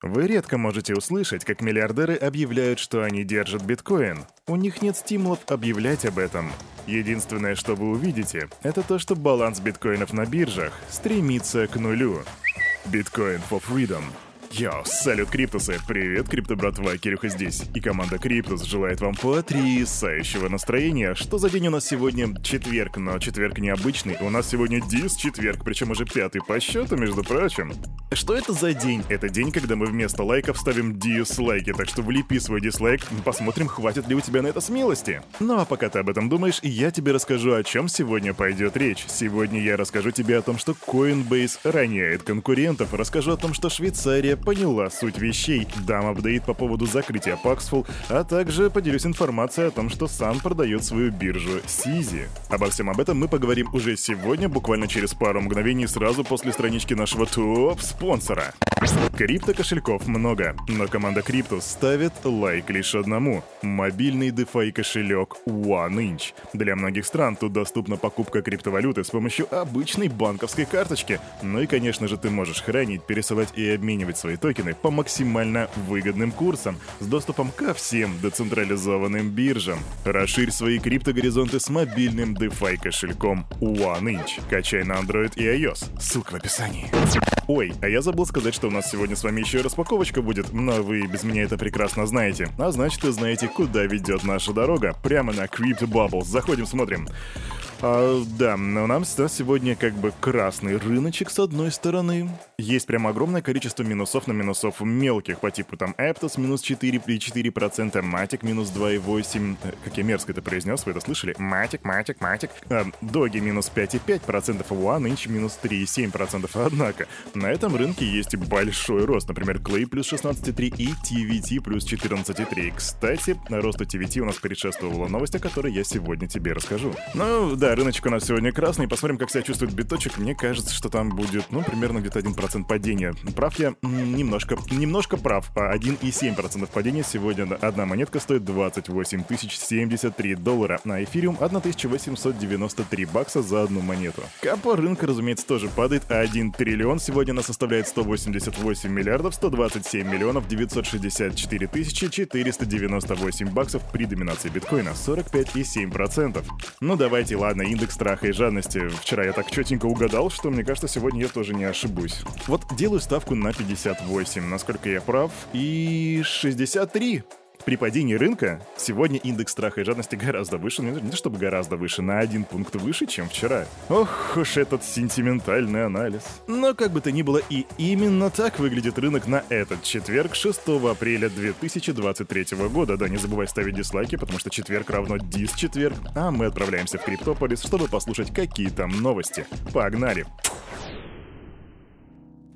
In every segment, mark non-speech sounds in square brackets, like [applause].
Вы редко можете услышать, как миллиардеры объявляют, что они держат биткоин. У них нет стимулов объявлять об этом. Единственное, что вы увидите, это то, что баланс биткоинов на биржах стремится к нулю. Bitcoin for Freedom – Йоу, салют, Криптусы! Привет, Крипто братва, Кирюха здесь. И команда Криптус желает вам потрясающего настроения. Что за день у нас сегодня? Четверг, но четверг необычный. У нас сегодня дис-четверг, причем уже пятый по счету, между прочим. Что это за день? Это день, когда мы вместо лайков ставим дизлайки, так что влепи свой дизлайк, посмотрим, хватит ли у тебя на это смелости. Ну а пока ты об этом думаешь, я тебе расскажу, о чем сегодня пойдет речь. Сегодня я расскажу тебе о том, что Coinbase роняет конкурентов, расскажу о том, что Швейцария поняла суть вещей, дам апдейт по поводу закрытия Paxful, а также поделюсь информацией о том, что сам продает свою биржу Сизи. Обо всем об этом мы поговорим уже сегодня, буквально через пару мгновений сразу после странички нашего топ-спонсора. Крипто-кошельков много, но команда Криптус ставит лайк лишь одному — мобильный DeFi кошелек OneInch. Для многих стран тут доступна покупка криптовалюты с помощью обычной банковской карточки. Ну и, конечно же, ты можешь хранить, пересылать и обменивать свои токены по максимально выгодным курсам с доступом ко всем децентрализованным биржам. Расширь свои криптогоризонты с мобильным DeFi кошельком OneInch. Качай на Android и iOS. Ссылка в описании. Ой, а я забыл сказать, что у нас сегодня с вами еще и распаковочка будет, но вы без меня это прекрасно знаете. А значит, вы знаете, куда ведет наша дорога. Прямо на Crypto Bubbles. Заходим, смотрим. А, да, но нам сегодня как бы красный рыночек с одной стороны. Есть прям огромное количество минусов на минусов мелких по типу там Aptos минус 4 и 4%, Matic минус 2,8%. Э, как я мерзко это произнес, вы это слышали? Matic, Matic. А, Доги минус 5,5%, One Inch минус 3,7%. Однако, на этом рынке есть большой рост. Например, Clay плюс 16,3 и TVT плюс 14,3. Кстати, росту TVT у нас предшествовала новость, о которой я сегодня тебе расскажу. Ну, да, рыночек у нас сегодня красный. Посмотрим, как себя чувствует биточек. Мне кажется, что там будет, ну, примерно где-то 1% падения. Прав я? Немножко, немножко прав. 1,7% а падения. Сегодня одна монетка стоит 28 073 доллара. На эфириум 1893 бакса за одну монету. Капа рынка, разумеется, тоже падает. 1 триллион сегодня она составляет 188 миллиардов 127 миллионов 964 тысячи 498 баксов при доминации биткоина 45,7%. Ну давайте, ладно на индекс страха и жадности. Вчера я так четенько угадал, что мне кажется, сегодня я тоже не ошибусь. Вот делаю ставку на 58, насколько я прав, и 63. При падении рынка сегодня индекс страха и жадности гораздо выше, не, чтобы гораздо выше, на один пункт выше, чем вчера. Ох уж этот сентиментальный анализ. Но как бы то ни было, и именно так выглядит рынок на этот четверг, 6 апреля 2023 года. Да, не забывай ставить дизлайки, потому что четверг равно дис-четверг, а мы отправляемся в Криптополис, чтобы послушать, какие там новости. Погнали!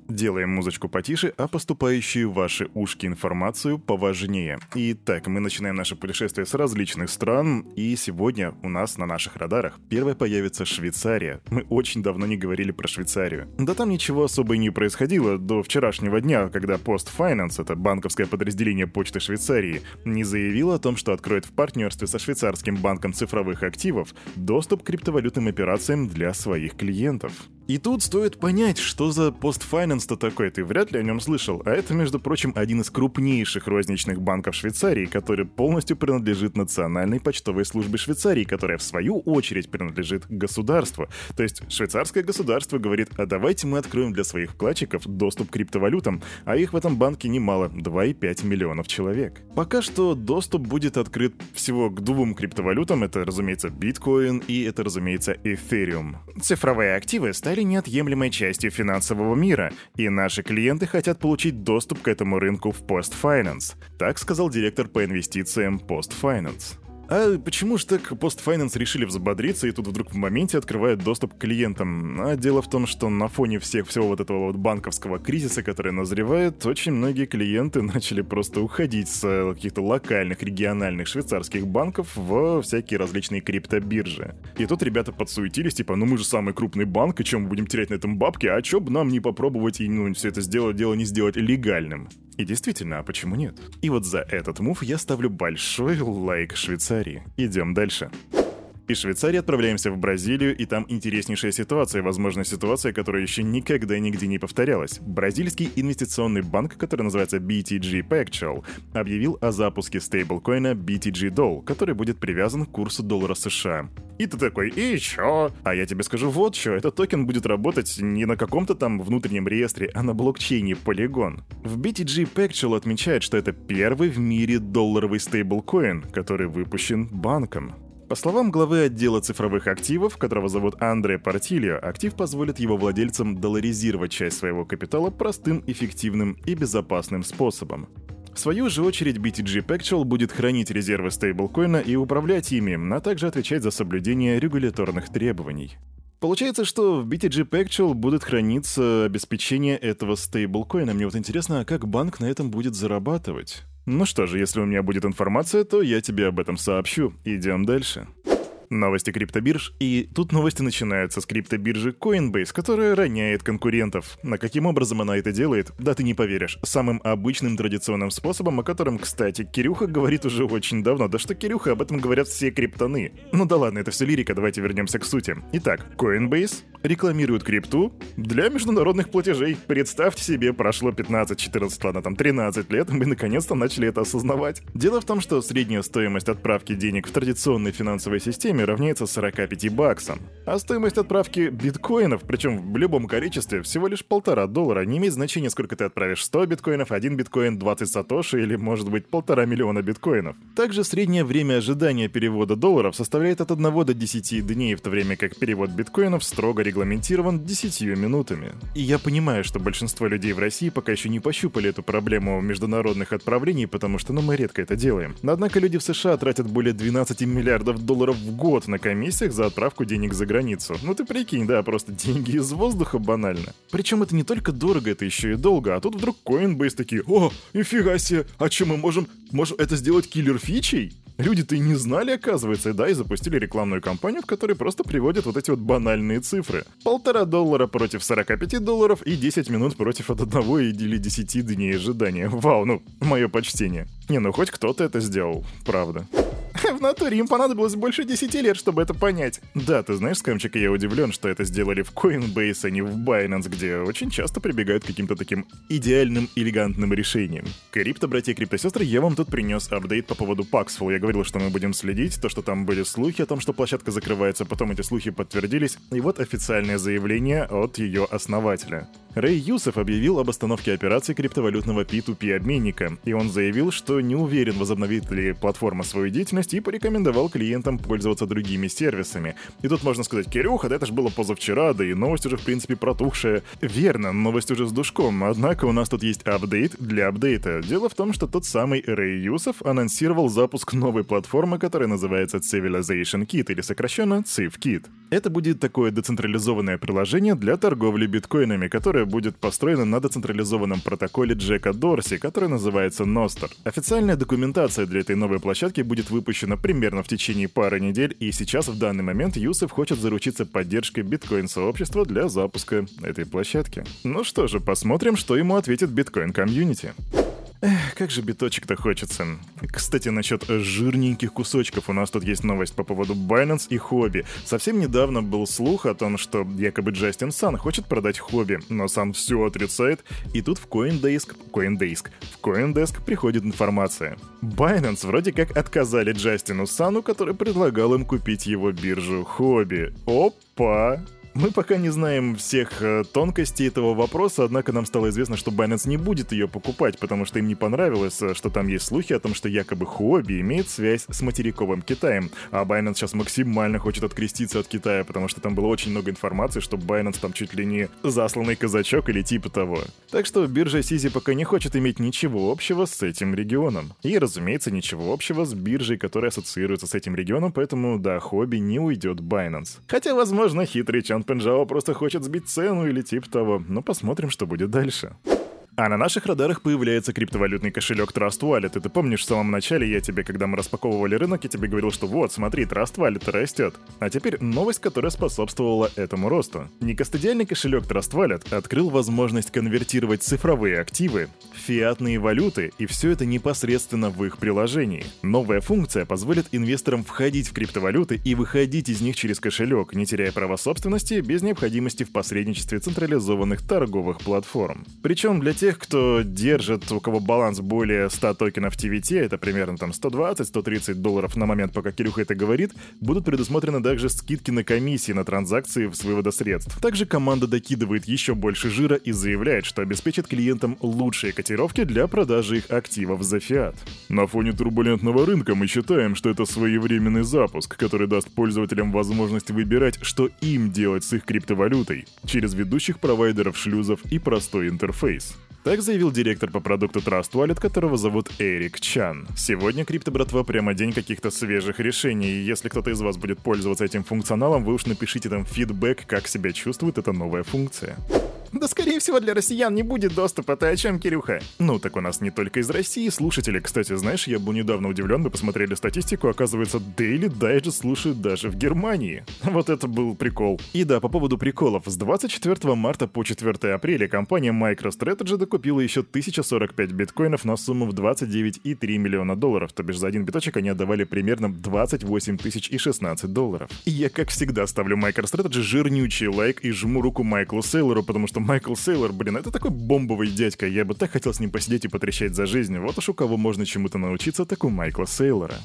Делаем музычку потише, а поступающую в ваши ушки информацию поважнее. Итак, мы начинаем наше путешествие с различных стран, и сегодня у нас на наших радарах первая появится Швейцария. Мы очень давно не говорили про Швейцарию. Да там ничего особо и не происходило до вчерашнего дня, когда Post Finance, это банковское подразделение почты Швейцарии, не заявило о том, что откроет в партнерстве со швейцарским банком цифровых активов доступ к криптовалютным операциям для своих клиентов. И тут стоит понять, что за Post Finance-то такой, ты вряд ли о нем слышал. А это, между прочим, один из крупнейших розничных банков Швейцарии, который полностью принадлежит Национальной почтовой службе Швейцарии, которая в свою очередь принадлежит государству. То есть швейцарское государство говорит, а давайте мы откроем для своих вкладчиков доступ к криптовалютам, а их в этом банке немало, 2,5 миллионов человек. Пока что доступ будет открыт всего к двум криптовалютам, это, разумеется, биткоин и это, разумеется, эфириум. Цифровые активы стали неотъемлемой частью финансового мира, и наши клиенты хотят получить доступ к этому рынку в Post Finance. Так сказал директор по инвестициям Post Finance. А почему же так постфайнанс решили взбодриться и тут вдруг в моменте открывают доступ к клиентам? А дело в том, что на фоне всех всего вот этого вот банковского кризиса, который назревает, очень многие клиенты [laughs] начали просто уходить с э, каких-то локальных, региональных швейцарских банков в всякие различные криптобиржи. И тут ребята подсуетились, типа, ну мы же самый крупный банк, и чем мы будем терять на этом бабки, а чё бы нам не попробовать и ну, все это сделать, дело не сделать легальным? И действительно, а почему нет? И вот за этот мув я ставлю большой лайк Швейцарии. Идем дальше. Из Швейцарии отправляемся в Бразилию, и там интереснейшая ситуация, возможно, ситуация, которая еще никогда нигде не повторялась. Бразильский инвестиционный банк, который называется BTG Pactual, объявил о запуске стейблкоина BTG Doll, который будет привязан к курсу доллара США. И ты такой, и чё? А я тебе скажу вот что, этот токен будет работать не на каком-то там внутреннем реестре, а на блокчейне Polygon. В BTG Pactual отмечает, что это первый в мире долларовый стейблкоин, который выпущен банком. По словам главы отдела цифровых активов, которого зовут Андре Портильо, актив позволит его владельцам долларизировать часть своего капитала простым, эффективным и безопасным способом. В свою же очередь BTG Pactual будет хранить резервы стейблкоина и управлять ими, а также отвечать за соблюдение регуляторных требований. Получается, что в BTG Pactual будет храниться обеспечение этого стейблкоина. Мне вот интересно, а как банк на этом будет зарабатывать? Ну что же, если у меня будет информация, то я тебе об этом сообщу. Идем дальше. Новости криптобирж. И тут новости начинаются с криптобиржи Coinbase, которая роняет конкурентов. На каким образом она это делает? Да ты не поверишь. Самым обычным традиционным способом, о котором, кстати, Кирюха говорит уже очень давно. Да что Кирюха, об этом говорят все криптоны. Ну да ладно, это все лирика, давайте вернемся к сути. Итак, Coinbase рекламирует крипту для международных платежей. Представьте себе, прошло 15-14, ладно, там 13 лет, мы наконец-то начали это осознавать. Дело в том, что средняя стоимость отправки денег в традиционной финансовой системе биткоинами равняется 45 баксам. А стоимость отправки биткоинов, причем в любом количестве, всего лишь полтора доллара, не имеет значения, сколько ты отправишь 100 биткоинов, 1 биткоин, 20 сатоши или, может быть, полтора миллиона биткоинов. Также среднее время ожидания перевода долларов составляет от 1 до 10 дней, в то время как перевод биткоинов строго регламентирован 10 минутами. И я понимаю, что большинство людей в России пока еще не пощупали эту проблему международных отправлений, потому что ну, мы редко это делаем. Однако люди в США тратят более 12 миллиардов долларов в год год на комиссиях за отправку денег за границу. Ну ты прикинь, да, просто [laughs] деньги из воздуха банально. Причем это не только дорого, это еще и долго, а тут вдруг Coinbase такие, о, нифига себе, а что мы можем, можем это сделать киллер фичей? Люди-то и не знали, оказывается, да, и запустили рекламную кампанию, в которой просто приводят вот эти вот банальные цифры. Полтора доллара против 45 долларов и 10 минут против от одного или 10 дней ожидания. Вау, ну, мое почтение. Не, ну хоть кто-то это сделал, правда. [laughs] В натуре им понадобилось больше 10 лет, чтобы это понять. Да, ты знаешь, скамчик, я удивлен, что это сделали в Coinbase, а не в Binance, где очень часто прибегают к каким-то таким идеальным, элегантным решениям. Крипто, братья, криптосестры, я вам тут принес апдейт по поводу Paxful. Я говорил, что мы будем следить, то, что там были слухи о том, что площадка закрывается, потом эти слухи подтвердились, и вот официальное заявление от ее основателя. Рэй Юсеф объявил об остановке операций криптовалютного P2P обменника, и он заявил, что не уверен, возобновит ли платформа свою деятельность и порекомендовал клиентам пользоваться другими сервисами. И тут можно сказать, Кирюха, да это же было позавчера, да и новость уже в принципе протухшая. Верно, новость уже с душком, однако у нас тут есть апдейт для апдейта. Дело в том, что тот самый Рэй Юсеф анонсировал запуск новой платформы, которая называется Civilization Kit, или сокращенно CivKit. Это будет такое децентрализованное приложение для торговли биткоинами, которое будет построена на децентрализованном протоколе Джека Дорси, который называется Nostr. Официальная документация для этой новой площадки будет выпущена примерно в течение пары недель, и сейчас в данный момент Юсеф хочет заручиться поддержкой биткоин-сообщества для запуска этой площадки. Ну что же, посмотрим, что ему ответит биткоин-комьюнити. Эх, как же биточек-то хочется. Кстати, насчет жирненьких кусочков. У нас тут есть новость по поводу Binance и Хобби. Совсем недавно был слух о том, что якобы Джастин Сан хочет продать Хобби, но Сан все отрицает. И тут в CoinDesk, CoinDesk, в CoinDesk приходит информация. Binance вроде как отказали Джастину Сану, который предлагал им купить его биржу Хобби. Опа! Мы пока не знаем всех э, тонкостей этого вопроса, однако нам стало известно, что Binance не будет ее покупать, потому что им не понравилось, э, что там есть слухи о том, что якобы Huobi имеет связь с материковым Китаем. А Binance сейчас максимально хочет откреститься от Китая, потому что там было очень много информации, что Binance там чуть ли не засланный казачок или типа того. Так что биржа Сизи пока не хочет иметь ничего общего с этим регионом. И, разумеется, ничего общего с биржей, которая ассоциируется с этим регионом, поэтому, да, Хобби не уйдет Binance. Хотя, возможно, хитрый Чан Пенджао просто хочет сбить цену или типа того, но посмотрим, что будет дальше. А на наших радарах появляется криптовалютный кошелек Trust Wallet. И ты помнишь, в самом начале я тебе, когда мы распаковывали рынок, я тебе говорил, что вот, смотри, Trust Wallet растет. А теперь новость, которая способствовала этому росту. Некостадиальный кошелек Trust Wallet открыл возможность конвертировать цифровые активы в фиатные валюты, и все это непосредственно в их приложении. Новая функция позволит инвесторам входить в криптовалюты и выходить из них через кошелек, не теряя права собственности, без необходимости в посредничестве централизованных торговых платформ. Причем для тех, кто держит, у кого баланс более 100 токенов TVT, это примерно там 120-130 долларов на момент, пока Кирюха это говорит, будут предусмотрены также скидки на комиссии на транзакции с вывода средств. Также команда докидывает еще больше жира и заявляет, что обеспечит клиентам лучшие котировки для продажи их активов за фиат. На фоне турбулентного рынка мы считаем, что это своевременный запуск, который даст пользователям возможность выбирать, что им делать с их криптовалютой, через ведущих провайдеров шлюзов и простой интерфейс. Так заявил директор по продукту Trust Wallet, которого зовут Эрик Чан. Сегодня крипто-братва прямо день каких-то свежих решений, и если кто-то из вас будет пользоваться этим функционалом, вы уж напишите там фидбэк, как себя чувствует эта новая функция. Да, скорее всего, для россиян не будет доступа. Ты о чем, Кирюха? Ну, так у нас не только из России слушатели. Кстати, знаешь, я был недавно удивлен, мы посмотрели статистику, оказывается, Daily Digest слушают даже в Германии. Вот это был прикол. И да, по поводу приколов. С 24 марта по 4 апреля компания MicroStrategy докупила еще 1045 биткоинов на сумму в 29,3 миллиона долларов. То бишь за один биточек они отдавали примерно 28 тысяч и 16 долларов. И я, как всегда, ставлю MicroStrategy жирнючий лайк и жму руку Майклу Сейлору, потому что Майкл Сейлор, блин, это такой бомбовый дядька. Я бы так хотел с ним посидеть и потрещать за жизнь. Вот уж у кого можно чему-то научиться, так у Майкла Сейлора.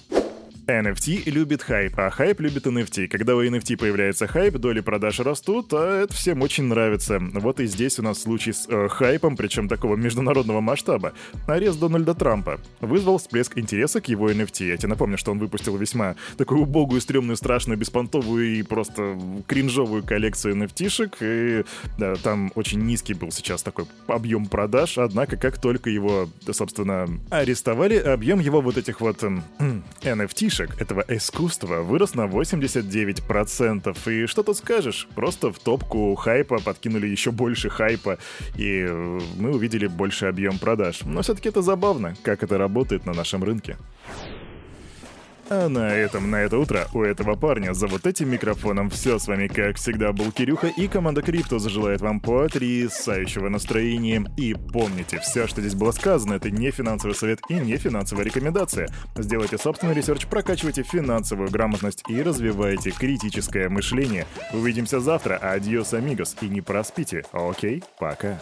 NFT любит хайп, а хайп любит NFT. Когда у NFT появляется хайп, доли продаж растут, а это всем очень нравится. Вот и здесь у нас случай с э, хайпом, причем такого международного масштаба. Арест Дональда Трампа вызвал всплеск интереса к его NFT. Я тебе напомню, что он выпустил весьма такую убогую, стрёмную, страшную, беспонтовую и просто кринжовую коллекцию NFT-шек, и да, там очень низкий был сейчас такой объем продаж, однако как только его, собственно, арестовали, объем его вот этих вот эм, [clears throat] NFT-шек фишек этого искусства вырос на 89%. И что тут скажешь? Просто в топку хайпа подкинули еще больше хайпа, и э, мы увидели больше объем продаж. Но все-таки это забавно, как это работает на нашем рынке. А на этом, на это утро у этого парня за вот этим микрофоном все. С вами, как всегда, был Кирюха, и команда Криптус желает вам потрясающего настроения. И помните, все, что здесь было сказано, это не финансовый совет и не финансовая рекомендация. Сделайте собственный research, прокачивайте финансовую грамотность и развивайте критическое мышление. Увидимся завтра. Адьос, амигос. И не проспите. Окей, пока.